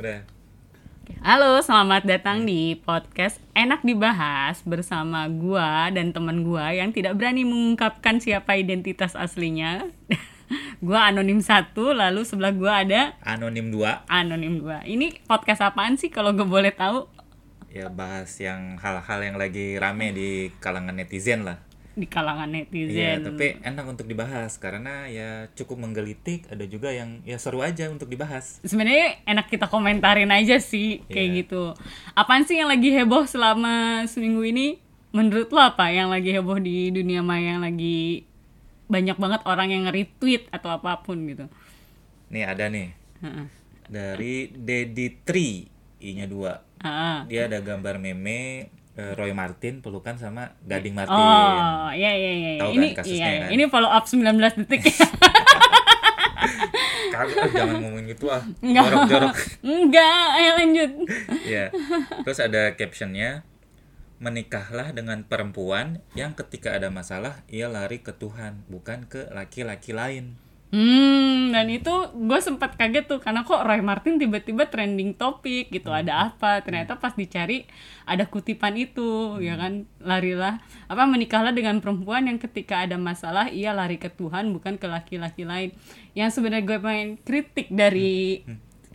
Udah. Halo, selamat datang di podcast Enak Dibahas bersama gua dan teman gua yang tidak berani mengungkapkan siapa identitas aslinya. gua anonim satu, lalu sebelah gua ada Anonim 2 anonim dua. Ini podcast apaan sih kalau gue boleh tahu ya bahas yang hal-hal yang lagi rame di kalangan netizen lah. Di kalangan Iya, netizen? tapi enak untuk dibahas karena ya cukup menggelitik, ada juga yang ya seru aja untuk dibahas. Sebenarnya enak kita komentarin aja sih kayak Iya. gitu. Apaan sih yang lagi heboh selama seminggu ini? Menurut lo apa yang lagi heboh di dunia maya yang lagi banyak banget orang yang retweet atau apa pun gitu? Nih ada nih dari Dedi Tri I-nya 2. Heeh. Dia ada gambar meme Roy Martin pelukan sama Gading Martin. Oh, iya iya iya. Tahu Ini kan kasusnya iya, iya. kan? ini follow up 19 detik. Kagak jangan ngomongin gitu ah. Jorok-jorok. Enggak, ayo lanjut. Ya. Terus ada captionnya menikahlah dengan perempuan yang ketika ada masalah ia lari ke Tuhan bukan ke laki-laki lain. Hmm, dan itu gue sempat kaget tuh karena kok Roy Martin tiba-tiba trending topik gitu. Ada apa? Ternyata pas dicari ada kutipan itu, ya kan? Larilah apa menikahlah dengan perempuan yang ketika ada masalah ia lari ke Tuhan bukan ke laki-laki lain. Yang sebenarnya gue pengen kritik dari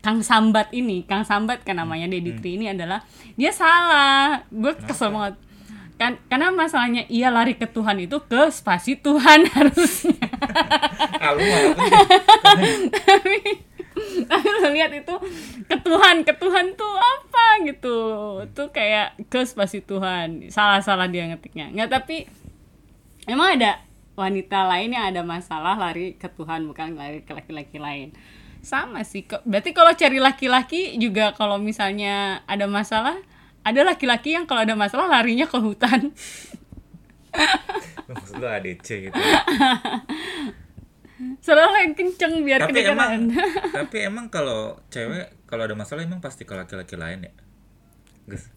Kang Sambat ini, Kang Sambat kan namanya Dedi Tri ini adalah dia salah. Gue kesel banget. Kan karena masalahnya ia lari ke Tuhan itu ke spasi Tuhan harusnya. Tapi tapi lo lihat itu ke Tuhan ke Tuhan tuh apa gitu. Tuh kayak ke spasi Tuhan. Salah salah dia ngetiknya. Nggak tapi emang ada wanita lain yang ada masalah lari ke Tuhan bukan lari ke laki-laki lain. Sama sih berarti kalau cari laki-laki juga kalau misalnya ada masalah ada laki-laki yang kalau ada masalah larinya ke hutan Maksud lu ADC gitu. selalu yang kenceng biar tapi kedengeran emang tapi emang kalau cewek kalau ada masalah emang pasti ke laki-laki lain ya. Gus.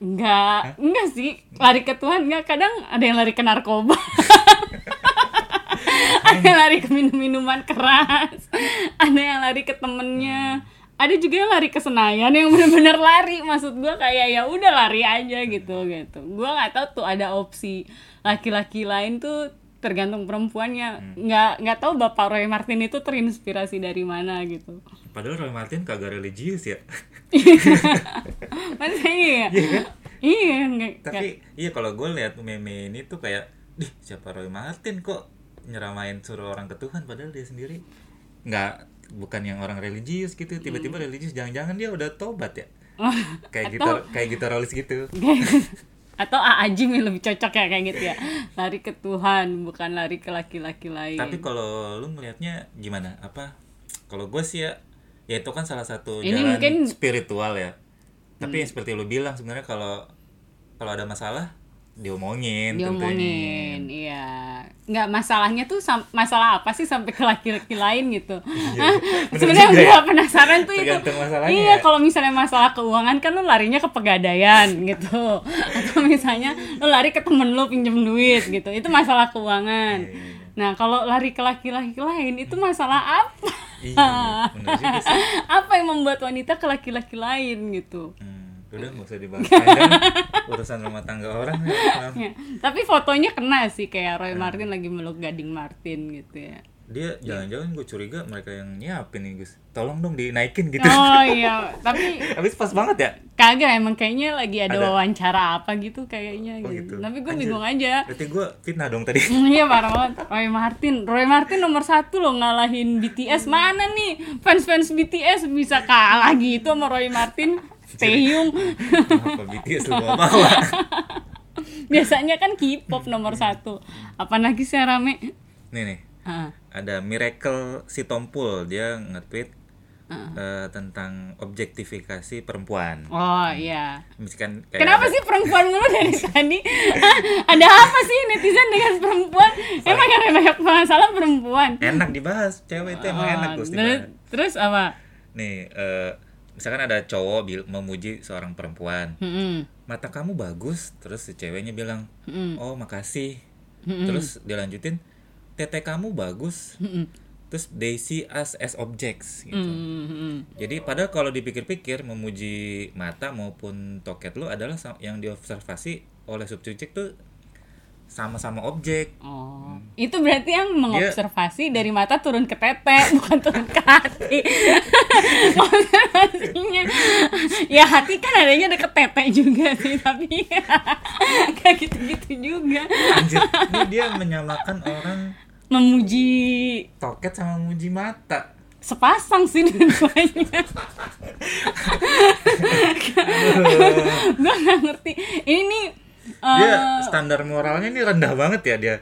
Enggak, enggak sih. Lari ke Tuhan enggak. Kadang ada yang lari ke narkoba. ada yang lari ke minum-minuman keras. Ada yang lari ke temennya. Ada juga yang lari ke Senayan yang bener-bener lari. Maksud gua kayak ya udah lari aja gitu gitu. Gua nggak tahu tuh ada opsi laki-laki lain tuh tergantung perempuannya. Nggak nggak tahu Bapak Roy Martin itu terinspirasi dari mana gitu. Padahal Roy Martin kagak religius ya. Masa iya? Iya kan? Iya, Tapi iya kalau gue lihat meme ini tuh kayak, dih siapa Roy Martin kok nyeramain suruh orang ke Tuhan padahal dia sendiri nggak bukan yang orang religius gitu tiba-tiba religius jangan-jangan dia udah tobat ya? Kayak gitar kayak gitarolis gitu. Atau Aajim yang lebih cocok ya kayak gitu ya? Lari ke Tuhan bukan lari ke laki-laki lain. Tapi kalau lu ngelihatnya gimana? Apa? Kalau gue sih ya ya itu kan salah satu Ini jalan mungkin- Hmm. spiritual ya. Tapi yang seperti lu bilang sebenarnya kalau kalau ada masalah diomongin diomongin iya. Nggak masalahnya tuh masalah apa sih sampai ke laki-laki lain gitu? Bener sebenarnya gue ya. penasaran tuh itu. Masalahnya iya ya. kalau misalnya masalah keuangan kan lu larinya ke pegadaian gitu. Atau misalnya lu lari ke temen lu pinjem duit gitu. Itu masalah keuangan. Iya, nah kalau lari ke laki-laki lain itu masalah apa? Iya apa yang membuat wanita ke laki-laki lain gitu? Hmm, udah nggak usah dibahas panjang urusan rumah tangga orang ya. Ya, tapi fotonya kena sih kayak Roy Martin lagi meluk Gading Martin gitu ya. Dia jangan-jangan gue curiga mereka yang nyiapin nih Gus. Tolong dong dinaikin gitu. Oh iya. Tapi habis pas banget ya? Kagak emang kayaknya lagi ada, Ada. wawancara apa gitu kayaknya Oh, gitu. gitu. tapi gue bingung aja. Berarti gue fitnah dong tadi. Iya parah banget. Roy Martin. Roy Martin nomor satu loh ngalahin BTS Mana nih fans-fans BTS bisa kalah gitu sama Roy Martin Taeyong apa BTS lu bawa Biasanya kan K-pop nomor satu. Apa lagi sih rame? Nih nih. Ah, ada Miracle si Tompul dia nge-tweet eh, tentang objektifikasi perempuan. Oh iya. Misalkan kayak Kenapa ada- sih perempuan mulu dari tadi? Ada apa sih netizen dengan perempuan? Emang yang banyak masalah perempuan? enak dibahas. Cewek itu emang Oh, enak terus, dibahas. terus apa? nih eh, misalkan ada cowok bil- memuji seorang perempuan Mm-mm. mata kamu bagus terus si ceweknya bilang Mm-mm. oh makasih terus dilanjutin tete kamu bagus Mm-mm. terus they see us as objects gitu. Hmm, hmm. Jadi padahal kalau dipikir-pikir memuji mata maupun toket lu adalah yang diobservasi oleh subjek tuh sama-sama objek. Oh, itu berarti yang mengobservasi dari mata turun ke tete, bukan turun ke hati. Observasinya, ya hati kan adanya deket tete juga sih, tapi kayak gitu-gitu juga. Anjir, ini dia menyamakan orang Memuji toket sama memuji mata. sepasang sih dua-duanya. Gue nggak ngerti. Ini nih, Dia eh, standar moralnya ini rendah banget ya dia.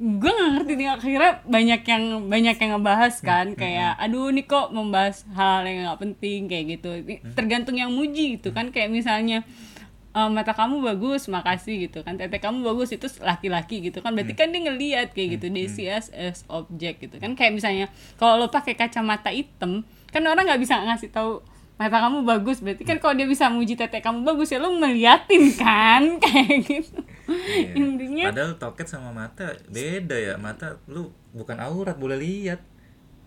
gue gak ngerti nih akhirnya banyak yang banyak yang ngebahas kan kayak aduh nih kok membahas hal yang nggak penting kayak gitu. Tergantung yang muji gitu kan kayak misalnya eh, mata kamu bagus makasih gitu kan tete kamu bagus itu laki-laki gitu kan. Berarti kan dia ngeliat kayak gitu dia see us as object gitu kan. Kayak misalnya kalau lo pakai kacamata hitam kan orang nggak bisa ngasih tahu mata kamu bagus berarti kan kalau dia bisa muji tete kamu bagus ya lo ngeliatin kan kayak gitu Iya. intinya Padahal toket sama mata beda ya. Mata lu bukan aurat boleh lihat.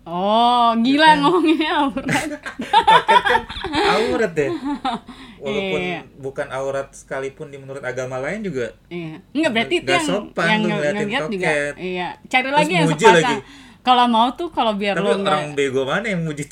Oh, gila ngomonginnya aurat. Toket kan aurat deh. Walaupun Iya. bukan aurat sekalipun di menurut agama lain juga iya. Enggak berarti itu yang sopan yang lu nge- ngeliatin ngeliat juga. toket. Iya. Cari Terus lagi yang muji sepasang. lagi. Kalau mau tuh kalau biar Tapi lo orang bego mana yang muji?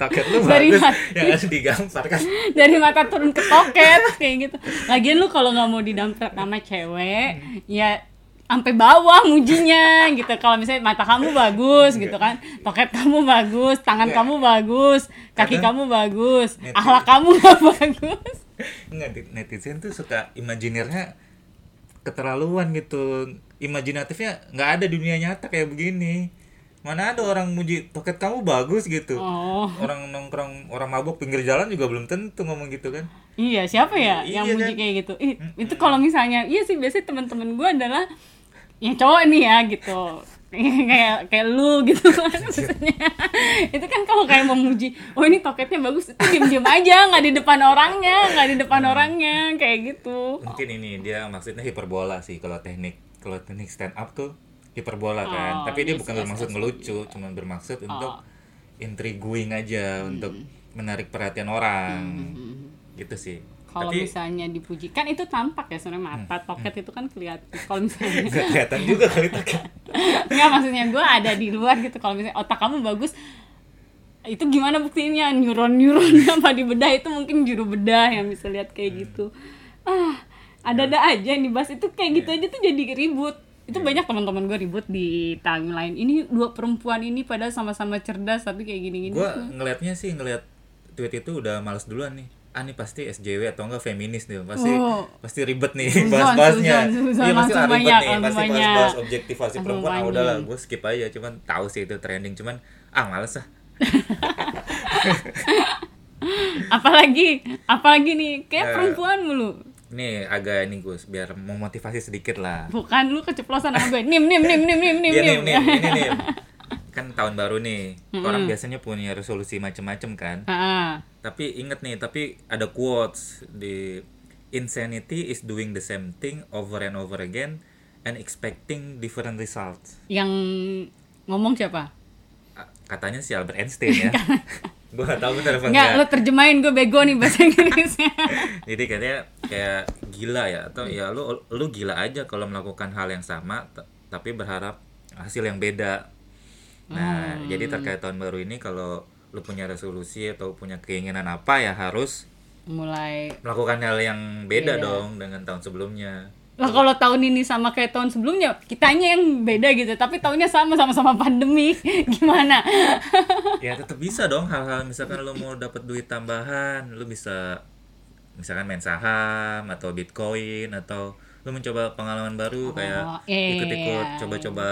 Toket lu Dari bagus, yang harus digampar kan? dari mata turun ke toket kayak gitu. Lagian lu kalau nggak mau didampet sama cewek, ya sampai bawah mujinya gitu. Kalau misalnya mata kamu bagus gitu kan, toket kamu bagus, tangan Nggak. kamu bagus, kaki Kadang- kamu bagus, Netizen- akhlak kamu nggak bagus. Enggak, netizen tuh suka imajinirnya keterlaluan gitu. Imajinatifnya nggak ada dunia nyata kayak begini. Mana ada orang muji toket kamu bagus gitu. Oh. Orang nongkrong, orang mabuk pinggir jalan juga belum tentu ngomong gitu kan. Iya, siapa ya Iya yang kan? muji kayak gitu? Ih, itu kalau misalnya, iya sih biasanya teman-teman gue adalah yang cowok nih ya gitu. kayak kayak lu gitu kan maksudnya. itu kan kalau kayak memuji, oh ini toketnya bagus, itu diem-diem aja, nggak di depan orangnya, nggak di depan orangnya, kayak gitu. Mungkin ini dia maksudnya hiperbola sih kalau teknik kalau teknik stand up tuh hiperbola kan. Oh, Tapi dia yes, bukan yes, bermaksud yes, ngelucu, cuman bermaksud untuk Oh. intriguing aja untuk menarik perhatian orang. Gitu sih. Kalau misalnya dipuji, kan itu tampak ya sebenarnya mata toket itu kan kelihatan. Kalau misalnya nggak kelihatan juga kali toket. Enggak maksudnya gue ada di luar gitu. Kalau misalnya otak kamu bagus itu gimana buktinya? Neuron-neuronnya apa di bedah? Itu mungkin juru bedah yang bisa lihat kayak gitu. Ah ada-ada aja nih bas itu kayak gitu aja tuh jadi ribut itu banyak teman-teman gue ribut di timeline ini dua perempuan ini padahal sama-sama cerdas tapi kayak gini-gini Gua ngelihatnya sih ngelihat tweet itu udah males duluan nih. Ah nih pasti SJW atau enggak feminis nih. Pasti Oh. pasti ribet nih bahas-bahasnya. Iya pasti ribet banyak, nih, pasti bahas-bahas objektivasi perempuan. Ah udahlah, gue skip aja. Cuman tahu sih itu trending, cuman ah males ah. apalagi apalagi nih kayak Ya. perempuan mulu Nih agak ini Gus, biar memotivasi sedikit lah. bukan lu keceplosan sama gue nim nim nim nim nim nim nih, nim ini nih. Kan tahun baru nih. Orang biasanya punya resolusi macem-macem kan. Ah, Tapi inget nih, tapi ada quotes di insanity is doing the same thing over and over again and expecting different results. yang ngomong siapa Katanya si Albert Einstein ya. gue gak bener apa Enggak, lo terjemahin gue bego nih bahasa Inggrisnya. Jadi katanya kayak gila ya atau ya lu lu gila aja kalau melakukan hal yang sama tapi berharap hasil yang beda. Nah, Hmm. jadi terkait tahun baru ini kalau lu punya resolusi atau punya keinginan apa ya harus Mulai melakukan hal yang beda Beda. dong dengan tahun sebelumnya. Lah kalau tahun ini sama kayak tahun sebelumnya, kitanya yang beda gitu, tapi tahunnya sama sama-sama pandemi. Gimana? ya tetap bisa dong hal-hal misalkan lu mau dapat duit tambahan lu bisa misalkan main saham atau bitcoin atau lu mencoba pengalaman baru kayak iya, ikut-ikut iya. coba-coba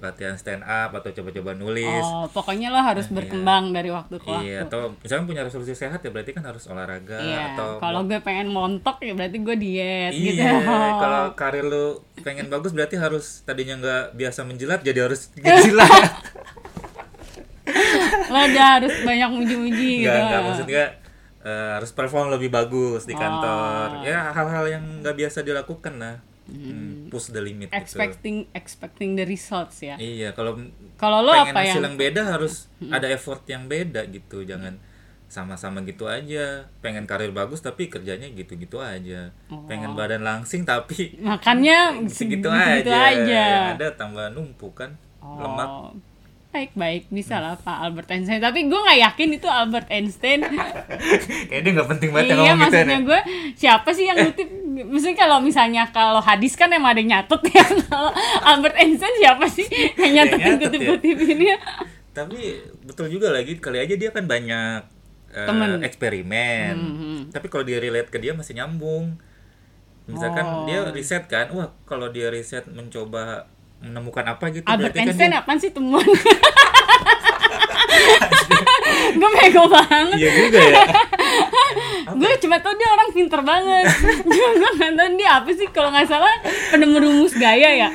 latihan stand up atau coba-coba nulis Oh, pokoknya lo harus berkembang dari waktu ke waktu. iya atau misalkan punya resolusi sehat ya berarti kan harus olahraga Iya, atau kalau gue pengen montok ya berarti gue diet gitu. iya kalau karir lu pengen bagus berarti harus tadinya nggak biasa menjilat jadi harus menjilat lo udah harus banyak muji-muji gitu. Enggak, enggak maksudnya eh, harus perform lebih bagus di kantor. Oh. Ya hal-hal yang nggak biasa dilakukan lah. Hmm, push the limit gitu. expecting expecting the results ya Iya, kalau kalau lo pengen apa hasil yang yang beda harus ada effort yang beda gitu. Jangan sama-sama gitu aja. Pengen karir bagus tapi kerjanya gitu-gitu aja. Pengen badan langsing tapi makannya segitu aja. aja. Yang ada tambah numpuk kan. Lemak. Oh. Baik baik bisa lah Pak Albert Einstein. Tapi gue nggak yakin itu Albert Einstein. Kayaknya nggak penting banget yang iya ngomong gitu ya. maksudnya gue siapa sih yang ngutip? Maksudnya kalau misalnya kalau hadis kan emang ada yang nyatet ya. Kalau Albert Einstein siapa sih yang nyatetin nyatet ya. kutip-kutip ini? Tapi betul juga lagi kali aja dia kan banyak Temen. eksperimen. Mhm. Tapi kalau dia relate ke dia masih nyambung. Misalkan Oh. dia riset kan, wah kalau dia riset mencoba menemukan apa gitu Albert berarti kan Einstein dia, apaan sih temuan? gue bego banget. Iya juga ya. Gue cuma tau dia orang pinter banget. cuma gue nggak tahu dia apa sih kalau nggak salah penemu rumus gaya ya.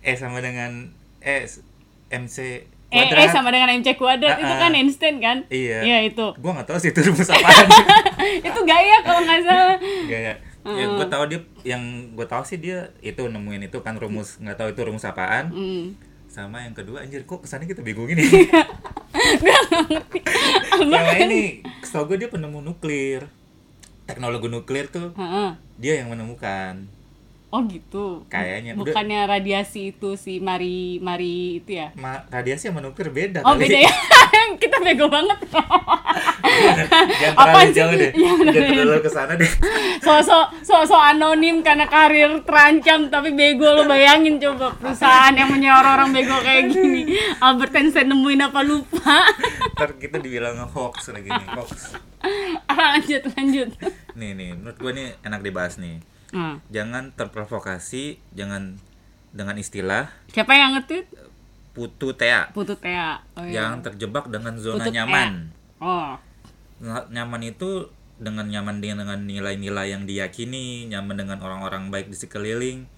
E sama dengan E s- MC E, E sama dengan MC kuadrat itu Ah, ah. kan Einstein kan? Iya. Iya itu. Gua nggak tahu sih itu rumus apaan. itu gaya kalau nggak salah. Gaya. Ya, gue tahu dia yang gue tahu sih dia itu nemuin itu kan rumus nggak tahu itu rumus apaan. Hmm. Sama yang kedua anjir kok kesannya kita bingung ini. yang ini setahu gue dia penemu nuklir. Teknologi nuklir tuh Heeh. dia yang menemukan. Oh gitu. Kayaknya. Udah- Bukannya radiasi itu si Mari Mari itu ya? Ma radiasi sama nuklir beda Oh kali. beda ya. Kita bego banget. Jangan Apaan terlalu jauh deh. Iya, Jangan terlalu ke sana deh. Sosok sosok anonim karena karir terancam tapi bego lo bayangin coba perusahaan yang menyewa orang bego kayak gini. Albert Einstein nemuin apa lupa. Ntar kita dibilang hoax lagi nih, hoax. lanjut lanjut. Nih nih, menurut gue nih enak dibahas nih. Nah, Jangan terprovokasi, jangan dengan istilah siapa yang ngetweet? putu tea. Putu Tea. Oh, iya. Jangan terjebak dengan zona Putut nyaman. Oh. Nga- Nyaman itu dengan nyaman dengan dengan nilai-nilai yang diyakini, nyaman dengan orang-orang baik di sekeliling,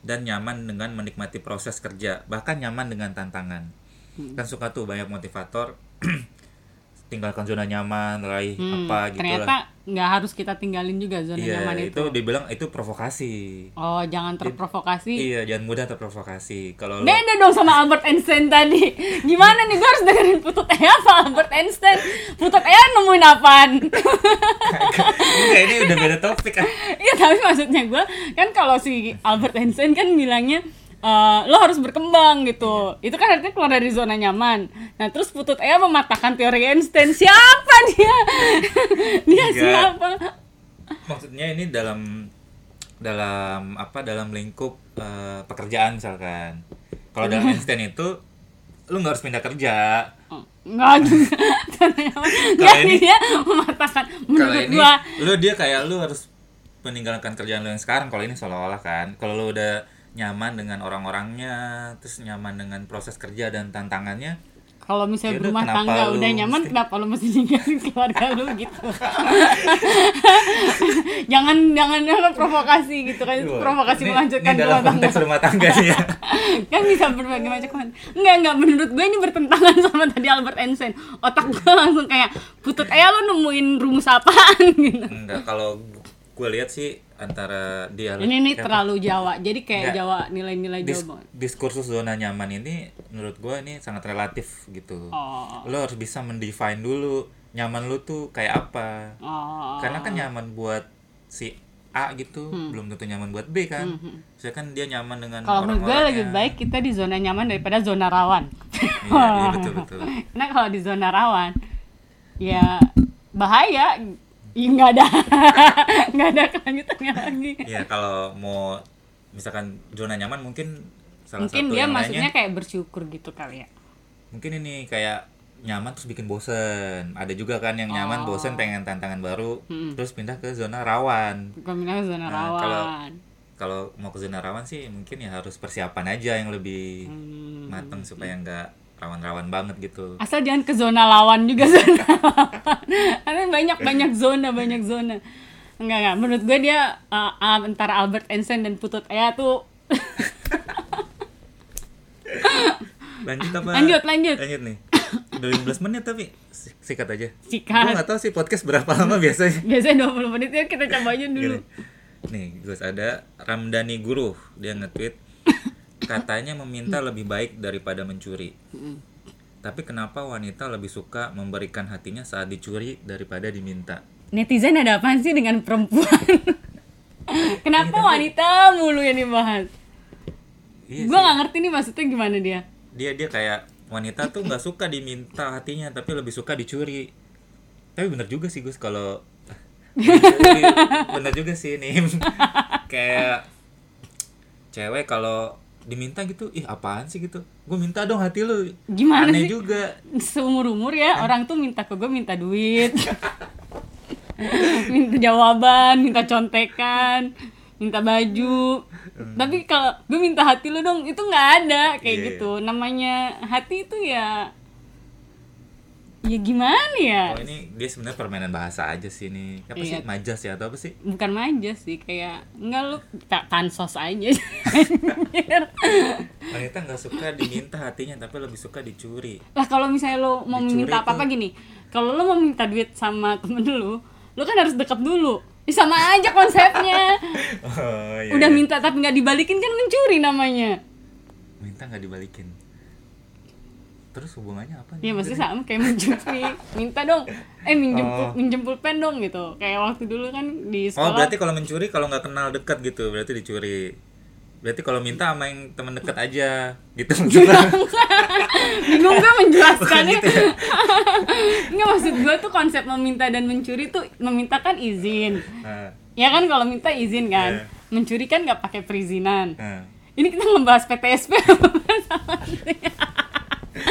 dan nyaman dengan menikmati proses kerja, bahkan nyaman dengan tantangan. Hmm. Kan suka tuh banyak motivator tinggalkan zona nyaman, raih Hmm, apa gitu ternyata nggak harus kita tinggalin juga zona Iya, nyaman itu. itu. dibilang itu provokasi. Oh, jangan terprovokasi. Iya, jangan mudah terprovokasi. Kalau lo Beda dong sama Albert Einstein tadi. Gimana nih gue harus dengerin Putut Ea apa Albert Einstein? Putut Ea nemuin apaan? Enggak, ini udah beda topik kan. Iya tapi maksudnya gue kan kalau si Albert Einstein kan bilangnya eh, lo harus berkembang gitu. Itu kan artinya keluar dari zona nyaman. Nah terus Putut Ea mematahkan teori Einstein. Siapa dia? dia Enggak. siapa? Maksudnya ini dalam dalam apa dalam lingkup eh, pekerjaan misalkan. Kalau dalam Einstein itu lu nggak harus pindah kerja. Oh, nyaman. Kalau ini- dia mematahkan menurut ini gua. lu dia kayak lu harus meninggalkan kerjaan lu yang sekarang. Kalau ini seolah-olah kan. Kalau lu udah nyaman dengan orang-orangnya, terus nyaman dengan proses kerja dan tantangannya, Kalau misalnya Yaudah, berumah tangga lu udah nyaman, mesti- kenapa lu mesti ninggalin keluarga lu gitu? jangan jangan provokasi gitu kan, itu provokasi Ini- melanjutkan ini dalam rumah tangga. rumah tangga nih ya. kan bisa berbagai macam kon- Enggak enggak menurut gue ini bertentangan sama tadi Albert Einstein. Otak gue langsung kayak putut eh lu nemuin rumus apaan gitu. Enggak, kalau gue lihat sih antara dia Ini nih apa? terlalu Jawa. Jadi kayak Enggak. Jawa nilai-nilai Dis- Jawa diskursus zona nyaman ini menurut gue ini sangat relatif gitu. Oh. Lo harus bisa mendefine dulu nyaman lu tuh kayak apa. Oh. Karena kan nyaman buat si A gitu, Hmm. belum tentu nyaman buat B kan. Saya kan dia nyaman dengan Kalau menurut gue lebih baik kita di zona nyaman daripada zona rawan. Iya, iya betul betul. Karena kalau di zona rawan, ya bahaya. Ya, nggak ada, nggak ada kelanjutannya lagi. Iya, kalau mau misalkan zona nyaman mungkin salah Mungkin satu dia maksudnya lainnya kayak bersyukur gitu kali ya. mungkin ini kayak nyaman terus bikin bosen. Ada juga kan yang nyaman Oh. bosen pengen tantangan baru, Hmm. terus pindah ke zona rawan. Kombinasi zona Nah, kalau- rawan. kalau mau ke zona rawan sih mungkin ya harus persiapan aja yang lebih Hmm. matang supaya nggak rawan-rawan banget gitu Asal jangan ke zona lawan juga zona. Karena banyak banyak zona banyak zona. Enggak enggak. Menurut gue dia uh, uh, antara Albert Einstein dan Putut Ea tuh lanjut apa Lanjut, lanjut. lanjut nih udah 15 menit tapi si- sikat aja Sikat. gue nggak tahu sih podcast berapa lama biasanya biasanya 20 menit ya kita coba aja dulu. Gini. nih Gus ada Ramdhani Guru dia nge-tweet katanya meminta lebih baik daripada mencuri. Tapi kenapa wanita lebih suka memberikan hatinya saat dicuri daripada diminta? Netizen ada apaan sih dengan perempuan? Kenapa wanita mulu yang dibahas? iya Gue nggak ngerti nih maksudnya gimana dia. dia dia kayak wanita tuh nggak suka diminta hatinya tapi lebih suka dicuri. Tapi bener juga sih Gus kalau bener juga sih nih kayak cewek kalau diminta gitu ih apaan sih gitu gue minta dong hati lu Gimana aneh sih? juga Seumur umur ya orang tuh minta ke gue minta duit, minta jawaban, minta contekan, minta baju. Tapi kalau gue minta hati lu dong itu nggak ada kayak Iya. gitu. Namanya hati itu ya ya gimana ya? oh ini dia sebenarnya permainan bahasa aja sih ini. Apa sih? Iya. majas ya atau apa sih? Bukan manja sih kayak enggak lu tak pansos aja. Wanita nggak suka diminta hatinya tapi lebih suka dicuri. Lah kalau misalnya lo mau Dicuri minta apa apa gini kalau lo mau minta duit sama temen lu lo kan harus deket dulu. Sama aja konsepnya. Oh, iya, udah iya. minta tapi nggak dibalikin kan mencuri namanya. Minta nggak dibalikin terus hubungannya apa ya nih? maksudnya sama kayak mencuri minta dong eh minjem Oh. minjem pulpen dong gitu kayak waktu dulu kan di Oh sekolah berarti kalau mencuri kalau nggak kenal dekat gitu berarti dicuri. Berarti kalau minta sama yang teman dekat aja gitu maksudnya. bingung gue menjelaskannya gitu ya? nggak maksud gue tuh konsep meminta dan mencuri tuh meminta kan izin Nah, Ya kan kalau minta izin kan. Iya. Mencuri kan nggak pakai perizinan. nah. Ini kita ngebahas PTSP.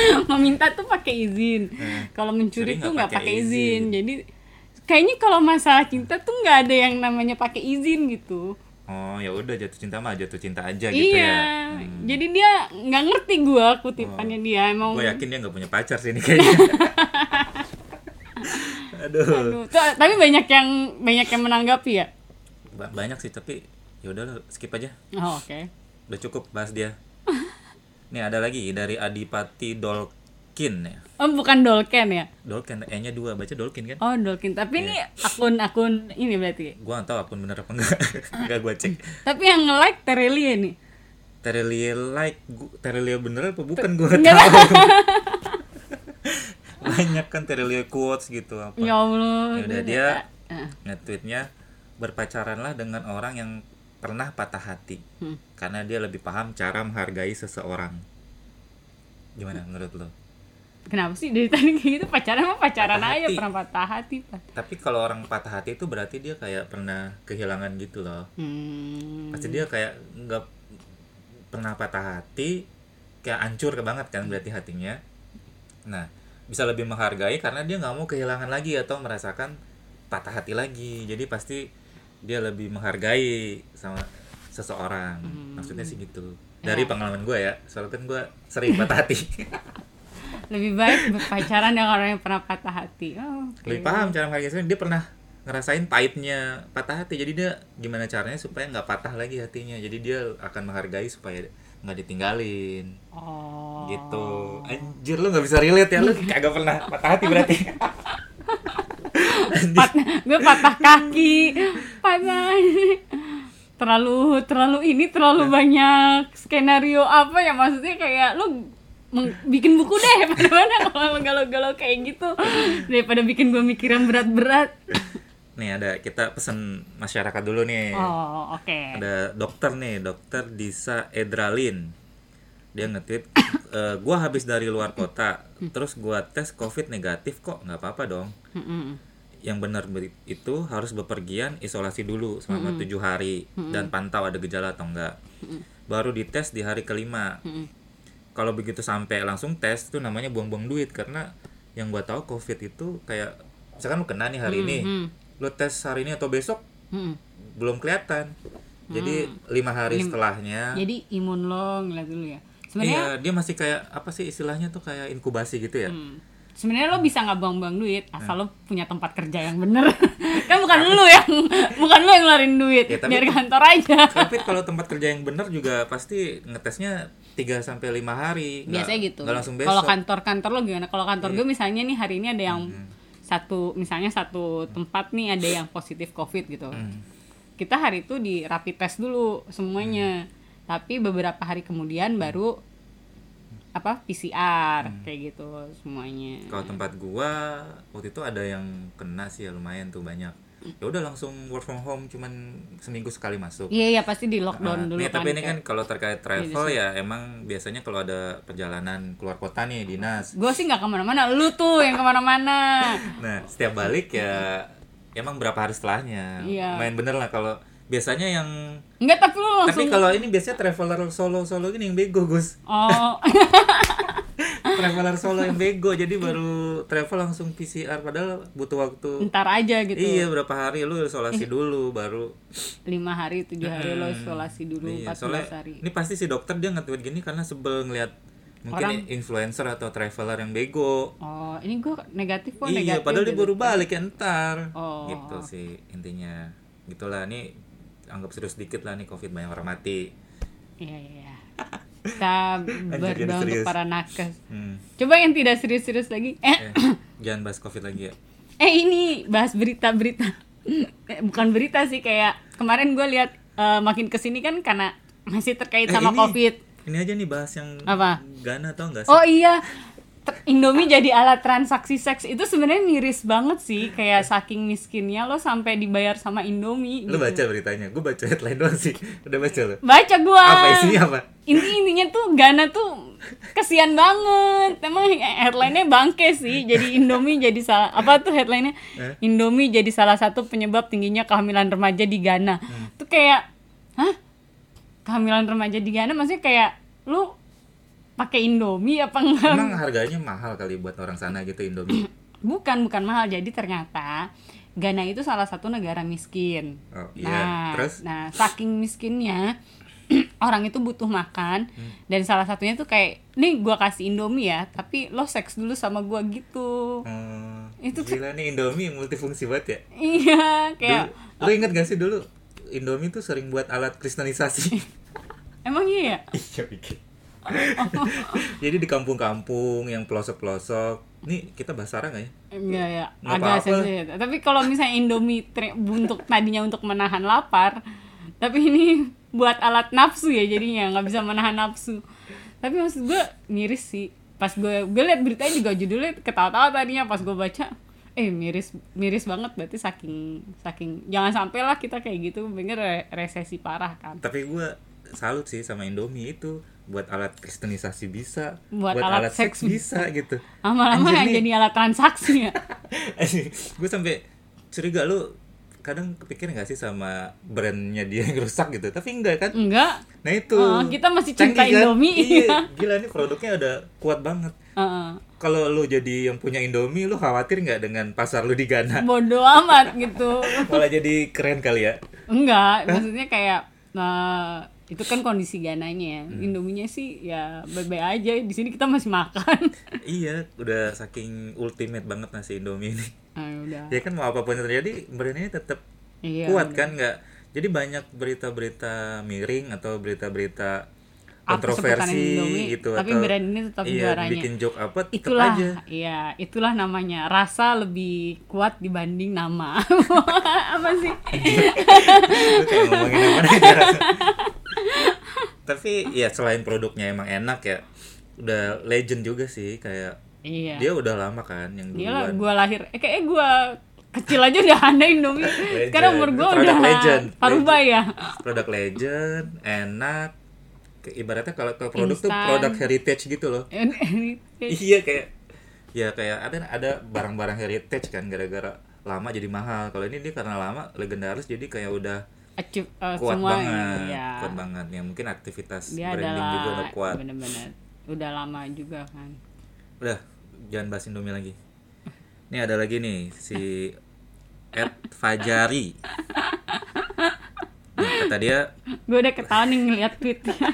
Meminta tuh pakai izin. Kalau mencuri tuh nggak pakai izin. izin. Jadi kayaknya kalau masalah cinta tuh nggak ada yang namanya pakai izin gitu. Oh ya udah jatuh cinta mah jatuh cinta aja gitu iya. ya. Jadi dia nggak ngerti gua kutipannya dia emang. Gue yakin dia nggak punya pacar sih ini kayaknya. Aduh. Aduh, tuh, tapi banyak yang banyak yang menanggapi ya. Ba- banyak sih tapi ya udah skip aja. Oh, oke. Udah cukup bahas dia. Nih ada lagi dari Adipati Dolkin ya. Oh, bukan Dolken ya? Dolkin E-nya dua baca Dolkin kan? Oh, Dolken. Tapi ini Iya. akun-akun ini berarti. Gua nggak tahu akun bener apa enggak. enggak gua cek. Tapi yang nge-like Terelie nih. Terelie like Terelie bener apa bukan Nggak tahu banyak kan Terelie quotes gitu apa Ya Allah. Ya udah Gua dia Ah. nge-tweetnya berpacaranlah dengan orang yang pernah patah hati Hmm. karena dia lebih paham cara menghargai seseorang gimana menurut lo Kenapa sih dari tadi kayak gitu pacaran mah pacaran Patah aja hati. pernah patah hati Pak. tapi kalau orang patah hati itu berarti dia kayak pernah kehilangan gitu loh Hmm. pasti dia kayak nggak pernah patah hati kayak hancur banget kan berarti hatinya nah bisa lebih menghargai karena dia nggak mau kehilangan lagi atau merasakan patah hati lagi jadi pasti dia lebih menghargai sama seseorang. Maksudnya sih gitu. Dari pengalaman gue ya soalnya kan gue sering patah hati. Lebih baik berpacaran dengan orang yang pernah patah hati. Oh, oke. lebih paham cara menghargai dia pernah ngerasain pahitnya patah hati. Jadi dia gimana caranya supaya nggak patah lagi hatinya. Jadi dia akan menghargai supaya nggak ditinggalin. Oh. gitu. Anjir lu nggak bisa relate ya. Lu kagak pernah patah hati berarti Pat, gue patah kaki, patah. terlalu terlalu ini terlalu banyak skenario apa ya? Maksudnya kayak lu bikin buku deh. Pada kalau galau-galau kayak gitu. Daripada bikin gue mikiran berat-berat. nih ada kita pesen masyarakat dulu nih. Oh, oke. ada dokter nih dokter Disa Edralin dia nge-tweet "Eh, gua habis dari luar kota terus gua tes covid negatif kok nggak apa-apa dong. Yang benar itu harus bepergian isolasi dulu selama tujuh hari dan pantau ada gejala atau enggak baru dites di hari kelima. Kalau begitu sampai langsung tes itu namanya buang-buang duit karena yang gua tahu covid itu kayak misalkan lu kena nih hari ini Mm. lu tes hari ini atau besok belum kelihatan. Jadi lima hari setelahnya Jadi imun lo ngeliat dulu ya. Sebenarnya iya dia masih kayak apa sih istilahnya tuh kayak inkubasi gitu ya Hmm. Sebenarnya lo bisa nggak buang-buang duit asal lo punya tempat kerja yang bener. kan bukan lo yang bukan lo yang ngeluarin duit, Ya, tapi- biar kantor aja. tapi kalau tempat kerja yang benar juga pasti ngetesnya 3 sampai lima hari Biasanya gitu. nggak langsung besok. Kalau kantor-kantor lo gimana? Kalau kantor gue misalnya nih hari ini ada yang Hmm. satu misalnya satu tempat nih ada yang positif covid gitu. Hmm. kita hari itu di rapid test dulu semuanya tapi beberapa hari kemudian baru apa PCR kayak gitu semuanya Kalau tempat gua waktu itu ada yang kena sih ya lumayan tuh banyak. Ya udah langsung work from home cuman seminggu sekali masuk. iya iya pasti di lockdown Ah, dulu nih, kan tapi ini kan kayak- kalau terkait travel ya emang biasanya kalau ada perjalanan keluar kota nih dinas. gue sih nggak ke mana-mana lu tuh yang ke mana-mana Nah setiap balik ya emang berapa hari setelahnya. Iya. Main bener lah kalau biasanya yang Enggak tapi lu langsung tapi kalau ini biasanya traveler solo solo gini yang bego Gus. oh traveler solo yang bego jadi baru travel langsung PCR padahal butuh waktu. ntar aja gitu Iya berapa hari lu isolasi dulu baru. lima hari tujuh hari lo isolasi dulu Iya, 14 soalnya hari ini pasti si dokter dia nge-tweet gini karena sebel ngeliat mungkin Orang- influencer atau traveler yang bego. oh ini gue negatif kok iya, negatif padahal dia gitu. baru balik ya ntar. Oh. Gitu sih intinya. Gitulah nih anggap serius dikit lah nih covid banyak orang mati. iya iya iya. kita jadi berdoa untuk para nakes Hmm. coba yang tidak serius-serius lagi eh Eh, jangan bahas covid lagi ya. eh ini bahas berita-berita Eh, bukan berita sih kayak kemarin gue lihat eh, makin ke sini kan karena masih terkait Eh, sama ini- covid Ini aja nih bahas yang Apa? Gana tau gak sih? Oh iya, Indomie jadi alat transaksi seks itu sebenarnya miris banget sih, kayak saking miskinnya lo sampai dibayar sama Indomie. Lu gitu. baca beritanya, gue baca headline doang sih. Udah baca lu. Baca gua. Apa isinya apa? Inti intinya tuh Gana tuh kesian banget. Emang headline-nya bangke sih. Jadi Indomie jadi salah apa tuh headline-nya? Eh? Indomie jadi salah satu penyebab tingginya kehamilan remaja di Ghana. Tuh kayak hah? Kehamilan remaja di Ghana maksudnya kayak lu pakai Indomie apa enggak? Emang harganya mahal kali buat orang sana gitu Indomie. Bukan, bukan mahal. Jadi ternyata Ghana itu salah satu negara miskin. Oh, iya. Nah, Terus? nah saking miskinnya orang itu butuh makan Hmm. dan salah satunya tuh kayak nih gua kasih Indomie ya, tapi lo seks dulu sama gua gitu. Hmm, Itu gila nih Indomie multifungsi banget ya. Iya, kayak Dulu, lu inget gak sih dulu Indomie tuh sering buat alat kristenisasi. emang iya ya? Iya. Jadi di kampung-kampung yang pelosok-pelosok, nih kita bahas Sarah gak ya? Enggak ya, Nggak agak sensitif. Tapi kalau misalnya Indomie untuk tadinya untuk menahan lapar, tapi ini buat alat nafsu ya jadinya nggak bisa menahan nafsu. Tapi maksud gue miris sih. Pas gue gue liat beritanya juga judulnya ketawa-tawa tadinya pas gue baca, eh miris miris banget berarti saking saking jangan sampai lah kita kayak gitu, pengen re- resesi parah kan. Tapi gue salut sih sama Indomie itu buat alat kristenisasi bisa, Buat alat seks bisa gitu. Lama-lama nih. jadi alat transaksi ya. gue sampai curiga lu kadang kepikiran gak sih sama brandnya dia yang rusak gitu tapi enggak kan Enggak. nah itu Oh, kita masih cinta Canggih kan? Indomie. iya gila nih produknya udah kuat banget Heeh. kalau lu jadi yang punya Indomie lu khawatir nggak dengan pasar lu di Ghana Bodoh amat gitu. malah jadi keren kali ya Enggak, maksudnya kayak nah, itu kan kondisi Gananya ya. Hmm. Indominya sih ya bye-bye aja. Di sini kita masih makan. iya udah saking ultimate banget nasi Indomie ini Ah, udah. ya kan mau apa pun yang terjadi brand ini tetap Iya. kuat kan nggak jadi banyak berita-berita miring atau berita-berita kontroversi Indomie, gitu tapi atau brand ini tetap iya, juaranya. bikin joke apa tetap Itulah, aja iya, itulah namanya rasa lebih kuat dibanding nama. Apa sih? Lu kayak ngomongin apa aja tapi ya selain produknya emang enak ya udah legend juga sih kayak Iya. dia udah lama kan yang Dia lah, duluan gua lahir, eh kayaknya gua kecil aja udah ada Indomie. Sekarang umur Produk udah legend. parubah ya. produk legend enak Kayak ibaratnya kalau ke produk tuh Instan. produk heritage gitu loh iya kayak ya kayak ada ada barang-barang heritage kan gara-gara lama jadi mahal kalau ini dia karena lama legendaris jadi kayak udah Achieve, eh, kuat semua banget ya. kuat banget ya mungkin aktivitas Dia branding adalah juga udah kuat bener-bener udah lama juga kan. udah jangan bahas Indomie lagi ini ada lagi nih si Ed Fajari Nih, kata dia Gue udah ketawa nih ngeliat tweetnya.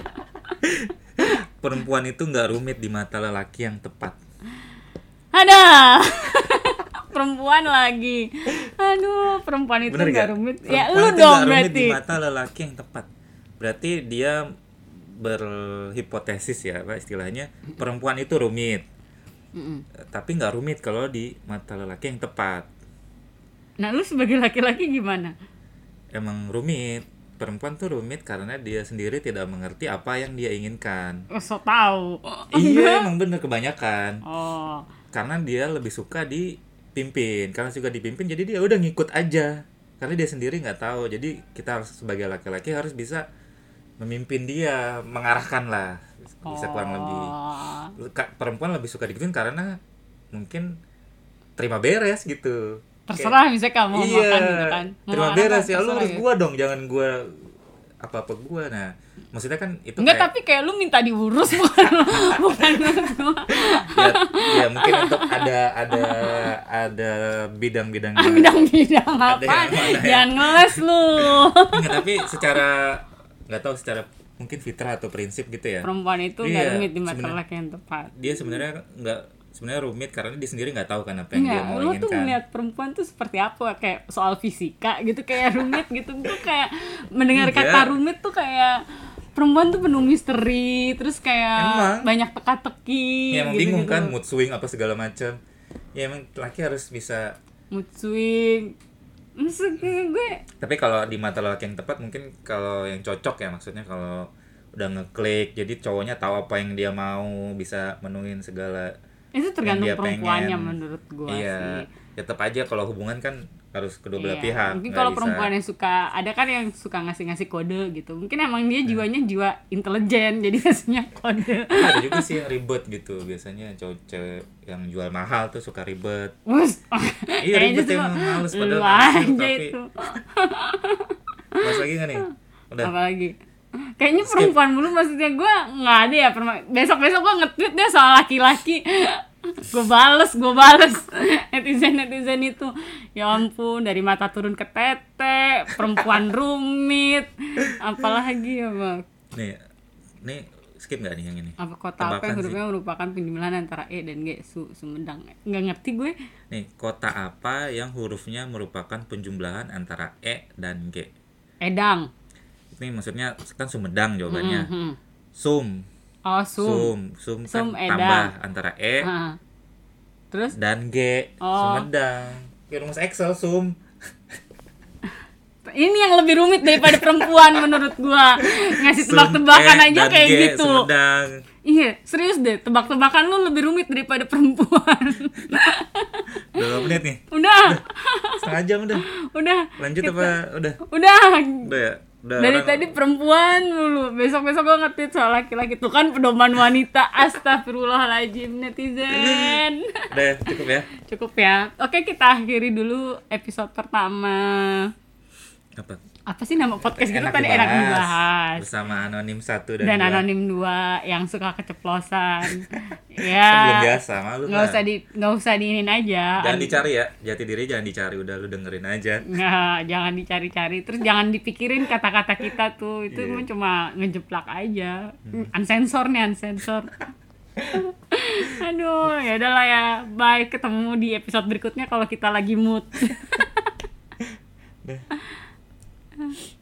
perempuan itu nggak rumit di mata lelaki yang tepat Ada perempuan lagi. Aduh, perempuan itu Bener nggak gak? rumit. Ya Perempuan lu itu dong rumit berarti. di mata lelaki yang tepat berarti dia berhipotesis ya apa istilahnya perempuan itu rumit Mm-mm. tapi nggak rumit kalau di mata lelaki yang tepat Nah, lu sebagai laki-laki gimana? emang rumit perempuan tuh rumit karena dia sendiri tidak mengerti apa yang dia inginkan Oh, so tahu iya emang bener kebanyakan oh karena dia lebih suka dipimpin. Karena suka dipimpin jadi dia udah ngikut aja. Karena dia sendiri nggak tahu. Jadi kita harus sebagai laki-laki harus bisa memimpin dia mengarahkan lah. Bisa kurang lebih. Oh. Perempuan lebih suka dipimpin karena mungkin terima beres gitu. Terserah misalnya kamu iya makan gitu kan. Mau terima beres ya lu harus gitu. gua dong jangan gua apa apa gua. Nah maksudnya kan itu Enggak, kayak- tapi kayak lu minta diurus bukan bukan ya, ya mungkin untuk ada ada ada bidang-bidang yang- bidang-bidang apa? yang mana ya? jangan ngeles lu. Enggak, tapi secara nggak tahu secara mungkin fitrah atau prinsip gitu ya. Perempuan itu nggak Iya, rumit di mata laki yang tepat. dia sebenarnya nggak sebenarnya rumit karena dia sendiri nggak tahu kan apa yang dia mau lu tuh inginkan melihat perempuan tuh seperti apa kayak soal fisika gitu kayak rumit gitu tuh kayak mendengar Enggak. kata rumit tuh kayak perempuan tuh penuh misteri terus kayak Emang. banyak teka-teki ya emang gitu, bingung gitu. kan mood swing apa segala macam ya emang laki harus bisa mood swing Maksud gue tapi kalau di mata laki yang tepat mungkin kalau yang cocok ya maksudnya kalau udah ngeklik jadi cowoknya tahu apa yang dia mau bisa menuhin segala itu tergantung dia perempuannya pengen. menurut gue iya sih ya tetap aja kalau hubungan kan harus kedua belah Iya. pihak Mungkin kalau bisa- perempuan yang suka ada kan yang suka ngasih-ngasih kode gitu. Mungkin emang dia jiwanya jiwa intelijen jadi ngasihnya kode. Tapi ada juga sih yang ribet gitu biasanya cowok cewek yang jual mahal tuh suka ribet Bus. Iya, ribet emang males padahal aja tapi- itu. Mas lagi nggak nih udah Apalagi Kayaknya perempuan mulu maksudnya gue nggak ada ya perempuan. Besok-besok gue nge-tweet deh soal laki-laki. gue bales, gue bales netizen-netizen itu. Ya ampun, dari mata turun ke tete, perempuan rumit, apalagi ya bang. nih nih skip nggak nih yang ini apa kota apa yang hurufnya merupakan penjumlahan antara E dan G su Sumedang nggak ngerti gue nih kota apa yang hurufnya merupakan penjumlahan antara e dan g Edang ini maksudnya kan Sumedang jawabannya. Mhm. sum. Oh Sum, sum. Sum, Sum, kan Edang. tambah antara e Ah. terus? dan g. Oh. Sumedang kayak rumus Excel sum. Ini yang lebih rumit daripada perempuan menurut gua. Ngasih tebak-tebakan E, aja dan kayak G, gitu. Sumedang iya serius deh. Tebak-tebakan lu lebih rumit daripada perempuan. Udah berapa menit nih? Udah. Setengah jam udah. Udah. Lanjut apa? Udah. Udah. Udah ya udah dari orang- tadi perempuan mulu. Besok besok gue ngetit soal laki-laki. Tuh kan pedoman wanita. Astagfirullahaladzim netizen. Udah ya, cukup ya. Cukup ya. Oke kita akhiri dulu episode pertama apa? Apa sih nama podcast kita tadi enak dibahas bersama anonim satu dan, dan dua. anonim dua yang suka keceplosan. Kan belum ya biasa malu nggak kan? usah di nggak usah diinin aja. Jangan dicari ya jati diri jangan dicari udah lu dengerin aja. Nggak, jangan dicari-cari. Terus jangan dipikirin kata-kata kita tuh. Itu Iya. emang cuma ngejeplak aja. Unsensor nih unsensor. Aduh ya udahlah ya. Bye ketemu di episode berikutnya kalau kita lagi mood Yeah.